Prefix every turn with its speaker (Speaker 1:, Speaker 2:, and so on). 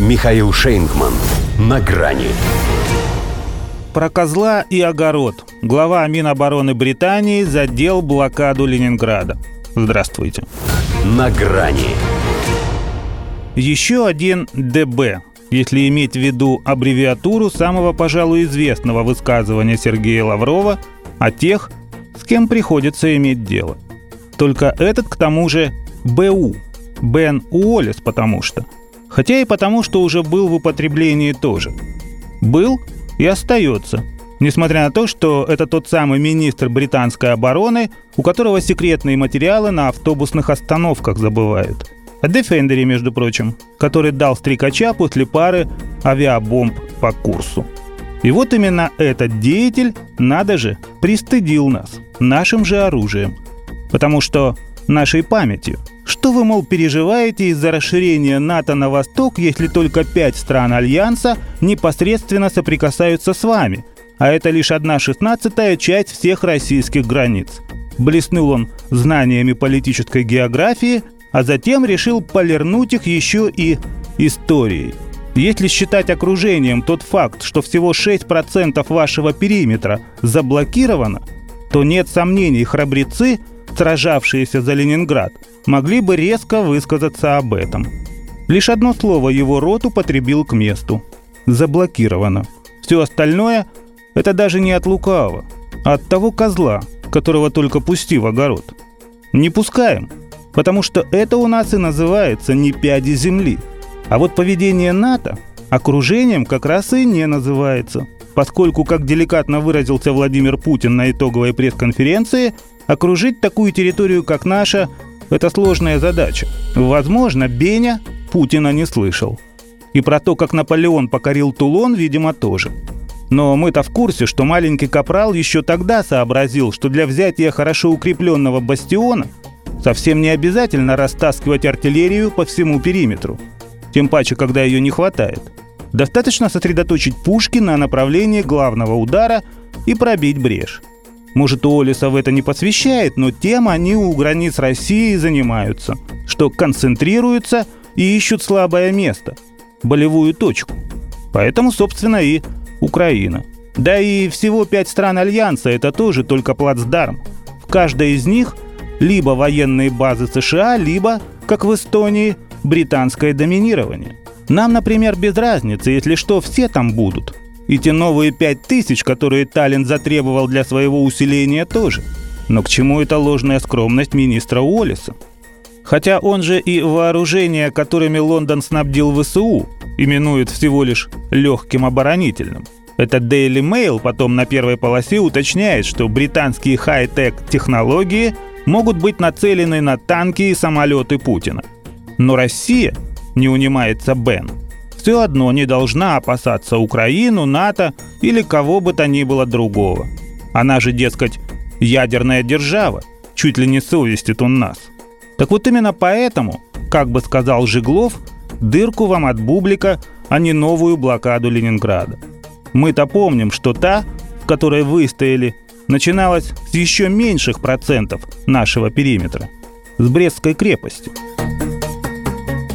Speaker 1: Михаил Шейнгман. На грани.
Speaker 2: Про козла и огород. Глава Минобороны Британии задел блокаду Ленинграда. Здравствуйте.
Speaker 1: На грани.
Speaker 2: Еще один ДБ, если иметь в виду аббревиатуру самого, пожалуй, известного высказывания Сергея Лаврова о тех, с кем приходится иметь дело. Только этот, к тому же, БУ. Бен Уоллес, потому что. Хотя и потому, что уже был в употреблении тоже. Был и остается. Несмотря на то, что это тот самый министр британской обороны, у которого секретные материалы на автобусных остановках забывают. О Дефендере, между прочим, который дал стрекача после пары авиабомб по курсу. И вот именно этот деятель, надо же, пристыдил нас нашим же оружием. Потому что нашей памятью. Что вы, мол, переживаете из-за расширения НАТО на восток, если только пять стран Альянса непосредственно соприкасаются с вами, а это лишь одна шестнадцатая часть всех российских границ. Блеснул он знаниями политической географии, а затем решил полирнуть их еще и историей. Если считать окружением тот факт, что всего 6% вашего периметра заблокировано, то нет сомнений, храбрецы – сражавшиеся за Ленинград, могли бы резко высказаться об этом. Лишь одно слово его рот употребил к месту. Заблокировано. Все остальное – это даже не от лукавого, а от того козла, которого только пусти в огород. Не пускаем, потому что это у нас и называется не пяди земли. А вот поведение НАТО окружением как раз и не называется, поскольку, как деликатно выразился Владимир Путин на итоговой пресс-конференции – Окружить такую территорию, как наша, это сложная задача. Возможно, Беня Путина не слышал. И про то, как Наполеон покорил Тулон, видимо, тоже. Но мы-то в курсе, что маленький капрал еще тогда сообразил, что для взятия хорошо укрепленного бастиона совсем не обязательно растаскивать артиллерию по всему периметру. Тем паче, когда ее не хватает. Достаточно сосредоточить пушки на направлении главного удара и пробить брешь. Может, у Олиса в это не посвящает, но тем они у границ России занимаются, что концентрируются и ищут слабое место, болевую точку. Поэтому, собственно, и Украина. Да и всего пять стран Альянса – это тоже только плацдарм. В каждой из них либо военные базы США, либо, как в Эстонии, британское доминирование. Нам, например, без разницы, если что, все там будут – и те новые пять тысяч, которые Таллин затребовал для своего усиления, тоже. Но к чему эта ложная скромность министра Уоллиса? Хотя он же и вооружение, которыми Лондон снабдил ВСУ, именует всего лишь легким оборонительным. Это Daily Mail потом на первой полосе уточняет, что британские хай-тек технологии могут быть нацелены на танки и самолеты Путина. Но Россия, не унимается Бен, все одно не должна опасаться Украину, НАТО или кого бы то ни было другого. Она же, дескать, ядерная держава, чуть ли не совестит он нас. Так вот именно поэтому, как бы сказал Жиглов, дырку вам от бублика, а не новую блокаду Ленинграда. Мы-то помним, что та, в которой выстояли, начиналась с еще меньших процентов нашего периметра, с Брестской крепости.